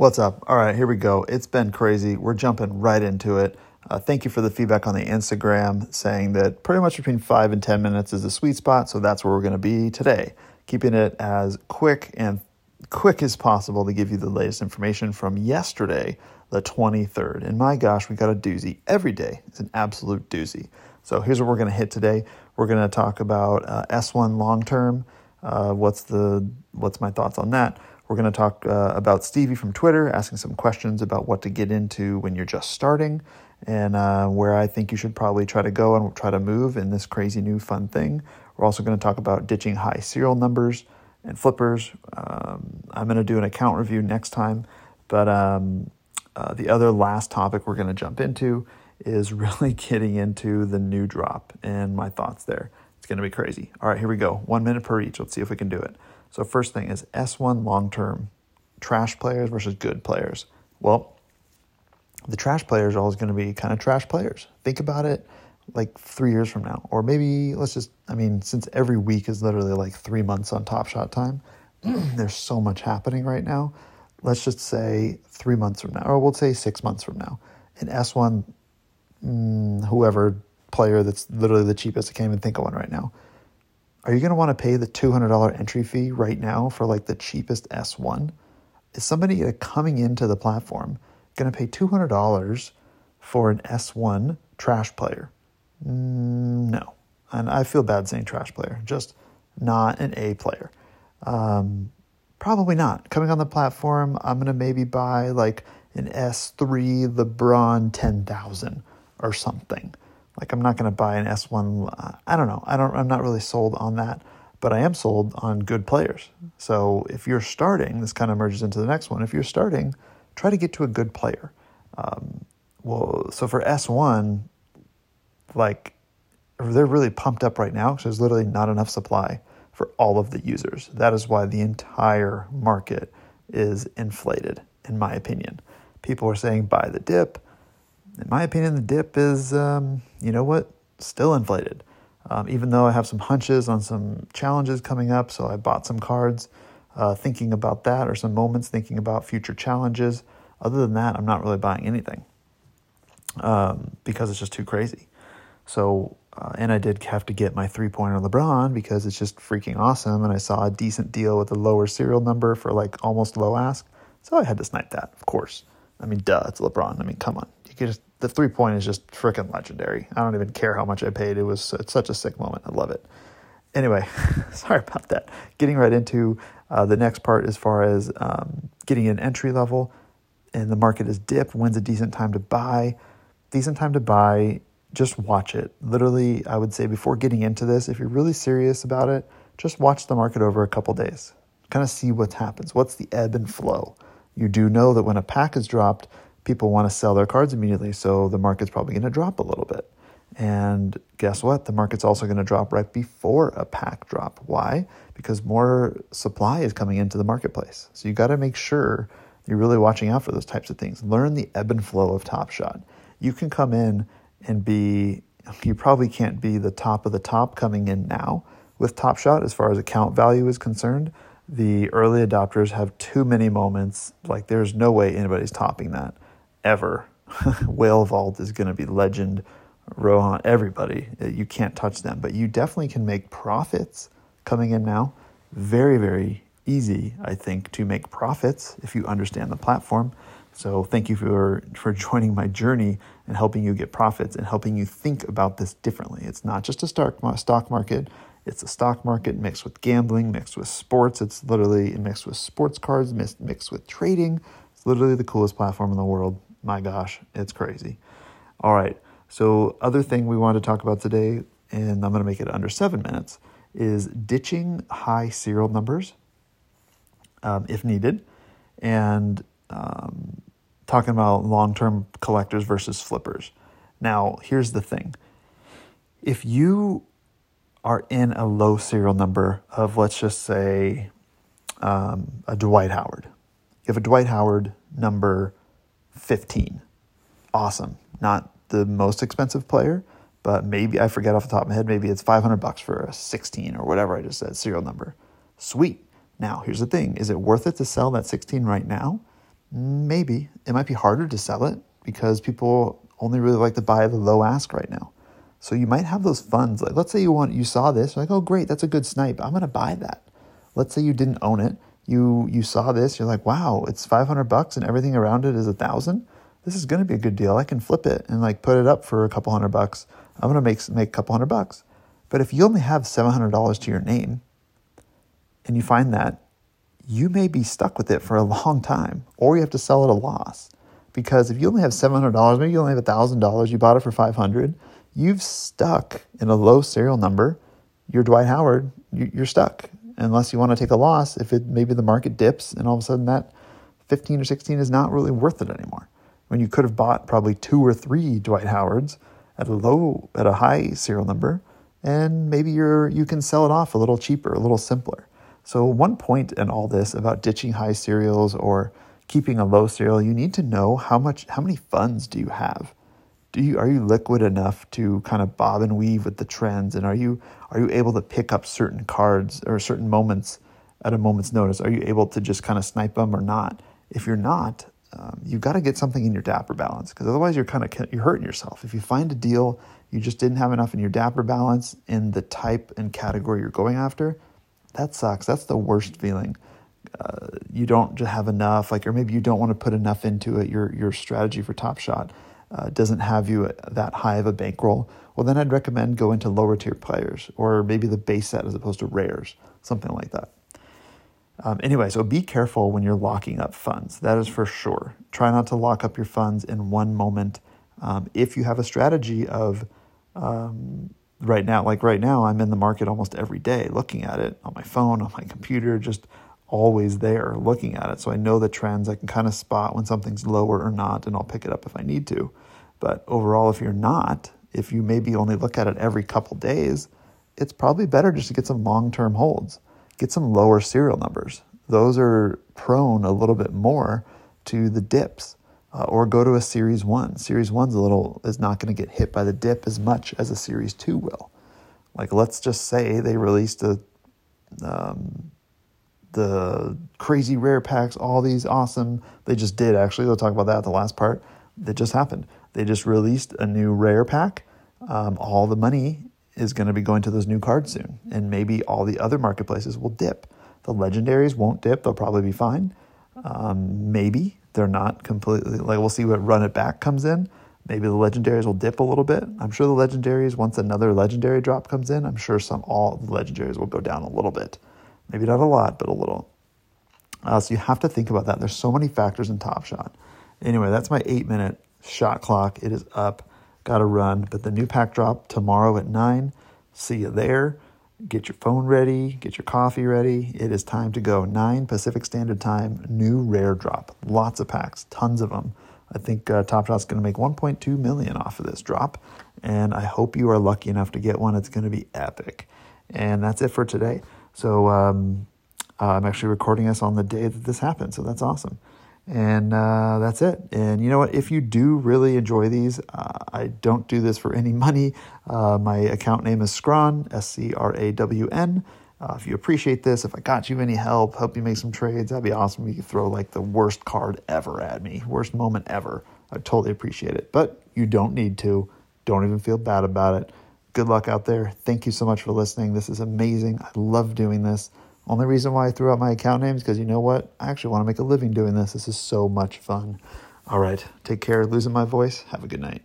What's up? All right, here we go. It's been crazy. We're jumping right into it. Uh, thank you for the feedback on the Instagram saying that pretty much between five and 10 minutes is the sweet spot. So that's where we're going to be today, keeping it as quick and quick as possible to give you the latest information from yesterday, the 23rd. And my gosh, we got a doozy every day. It's an absolute doozy. So here's what we're going to hit today. We're going to talk about uh, S1 long term. Uh, what's the what's my thoughts on that? We're going to talk uh, about Stevie from Twitter, asking some questions about what to get into when you're just starting, and uh, where I think you should probably try to go and try to move in this crazy new fun thing. We're also going to talk about ditching high serial numbers and flippers. Um, I'm going to do an account review next time, but um, uh, the other last topic we're going to jump into is really getting into the new drop and my thoughts there. It's going to be crazy. All right, here we go. One minute per each. Let's see if we can do it. So, first thing is S1 long term trash players versus good players. Well, the trash players are always going to be kind of trash players. Think about it like three years from now, or maybe let's just, I mean, since every week is literally like three months on Top Shot time, there's so much happening right now. Let's just say three months from now, or we'll say six months from now. In S1, mm, whoever player that's literally the cheapest, I can't even think of one right now. Are you going to want to pay the $200 entry fee right now for like the cheapest S1? Is somebody coming into the platform going to pay $200 for an S1 trash player? Mm, no. And I feel bad saying trash player, just not an A player. Um, probably not. Coming on the platform, I'm going to maybe buy like an S3 LeBron 10,000 or something. Like I'm not going to buy an S1. Uh, I don't know. I don't. I'm not really sold on that, but I am sold on good players. So if you're starting, this kind of merges into the next one. If you're starting, try to get to a good player. Um, well, so for S1, like they're really pumped up right now because there's literally not enough supply for all of the users. That is why the entire market is inflated, in my opinion. People are saying buy the dip in my opinion, the dip is, um, you know what, still inflated. Um, even though I have some hunches on some challenges coming up, so I bought some cards uh, thinking about that, or some moments thinking about future challenges. Other than that, I'm not really buying anything um, because it's just too crazy. So, uh, and I did have to get my three pointer LeBron because it's just freaking awesome. And I saw a decent deal with a lower serial number for like almost low ask. So I had to snipe that, of course. I mean, duh, it's LeBron. I mean, come on. You could just the three point is just freaking legendary. I don't even care how much I paid. It was it's such a sick moment. I love it. Anyway, sorry about that. Getting right into uh, the next part as far as um, getting an entry level, and the market is dipped. When's a decent time to buy? Decent time to buy. Just watch it. Literally, I would say before getting into this, if you're really serious about it, just watch the market over a couple days. Kind of see what happens. What's the ebb and flow? You do know that when a pack is dropped, people want to sell their cards immediately, so the market's probably going to drop a little bit. And guess what? The market's also going to drop right before a pack drop. Why? Because more supply is coming into the marketplace. So you got to make sure you're really watching out for those types of things. Learn the ebb and flow of Top Shot. You can come in and be, you probably can't be the top of the top coming in now with Top Shot as far as account value is concerned. The early adopters have too many moments. Like, there's no way anybody's topping that ever. Whale Vault is going to be legend. Rohan, everybody, uh, you can't touch them, but you definitely can make profits coming in now. Very, very easy, I think, to make profits if you understand the platform. So thank you for for joining my journey and helping you get profits and helping you think about this differently. It's not just a stock stock market; it's a stock market mixed with gambling, mixed with sports. It's literally mixed with sports cards, mixed mixed with trading. It's literally the coolest platform in the world. My gosh, it's crazy. All right. So, other thing we want to talk about today, and I'm going to make it under seven minutes, is ditching high serial numbers um, if needed, and um, talking about long term collectors versus flippers. Now, here's the thing if you are in a low serial number of, let's just say, um, a Dwight Howard, you have a Dwight Howard number 15. Awesome. Not the most expensive player, but maybe I forget off the top of my head, maybe it's 500 bucks for a 16 or whatever I just said, serial number. Sweet. Now, here's the thing is it worth it to sell that 16 right now? Maybe. It might be harder to sell it because people only really like to buy the low ask right now. So you might have those funds. Like let's say you want you saw this, like, oh great, that's a good snipe. I'm gonna buy that. Let's say you didn't own it. You you saw this, you're like, wow, it's five hundred bucks and everything around it is a thousand. This is gonna be a good deal. I can flip it and like put it up for a couple hundred bucks. I'm gonna make make a couple hundred bucks. But if you only have seven hundred dollars to your name, and you find that, you may be stuck with it for a long time, or you have to sell at a loss. Because if you only have seven hundred dollars, maybe you only have thousand dollars, you bought it for five hundred you've stuck in a low serial number. You're Dwight Howard, you're stuck unless you want to take a loss. If it maybe the market dips and all of a sudden that 15 or 16 is not really worth it anymore. When you could have bought probably two or three Dwight Howards at a low, at a high serial number, and maybe you're you can sell it off a little cheaper, a little simpler. So one point in all this about ditching high serials or keeping a low serial, you need to know how much how many funds do you have do you are you liquid enough to kind of bob and weave with the trends? And are you are you able to pick up certain cards or certain moments at a moment's notice? Are you able to just kind of snipe them or not? If you're not um, you've got to get something in your dapper balance because otherwise you're kind of you're hurting yourself. If you find a deal you just didn't have enough in your dapper balance in the type and category you're going after that sucks. That's the worst feeling. Uh, you don't have enough like or maybe you don't want to put enough into it your your strategy for top shot uh, doesn't have you that high of a bankroll, well, then I'd recommend go into lower tier players or maybe the base set as opposed to rares, something like that. Um, anyway, so be careful when you're locking up funds. That is for sure. Try not to lock up your funds in one moment. Um, if you have a strategy of um, right now, like right now, I'm in the market almost every day looking at it on my phone, on my computer, just always there looking at it. So I know the trends. I can kind of spot when something's lower or not, and I'll pick it up if I need to. But overall, if you're not, if you maybe only look at it every couple days, it's probably better just to get some long term holds, get some lower serial numbers. Those are prone a little bit more to the dips. Uh, or go to a series one. Series one's a little is not going to get hit by the dip as much as a series two will. Like let's just say they released a um, the crazy rare packs, all these awesome. They just did actually. We'll talk about that at the last part. That just happened. They just released a new rare pack. Um, all the money is going to be going to those new cards soon, and maybe all the other marketplaces will dip. The legendaries won't dip; they'll probably be fine. Um, maybe they're not completely like we'll see what run it back comes in. Maybe the legendaries will dip a little bit. I'm sure the legendaries once another legendary drop comes in, I'm sure some all the legendaries will go down a little bit. Maybe not a lot, but a little. Uh, so you have to think about that. There's so many factors in Top Shot. Anyway, that's my eight minute shot clock. It is up. Got to run. But the new pack drop tomorrow at 9. See you there. Get your phone ready. Get your coffee ready. It is time to go. 9 Pacific Standard Time. New rare drop. Lots of packs. Tons of them. I think uh, Top Shot's going to make 1.2 million off of this drop. And I hope you are lucky enough to get one. It's going to be epic. And that's it for today. So um, uh, I'm actually recording this on the day that this happened. So that's awesome. And uh, that's it. And you know what? If you do really enjoy these, uh, I don't do this for any money. Uh, my account name is Scrawn, S C R A W N. Uh, if you appreciate this, if I got you any help, help you make some trades, that'd be awesome. You could throw like the worst card ever at me, worst moment ever. I'd totally appreciate it. But you don't need to. Don't even feel bad about it good luck out there. Thank you so much for listening. This is amazing. I love doing this. Only reason why I threw out my account name is because you know what? I actually want to make a living doing this. This is so much fun. All right. Take care. Losing my voice. Have a good night.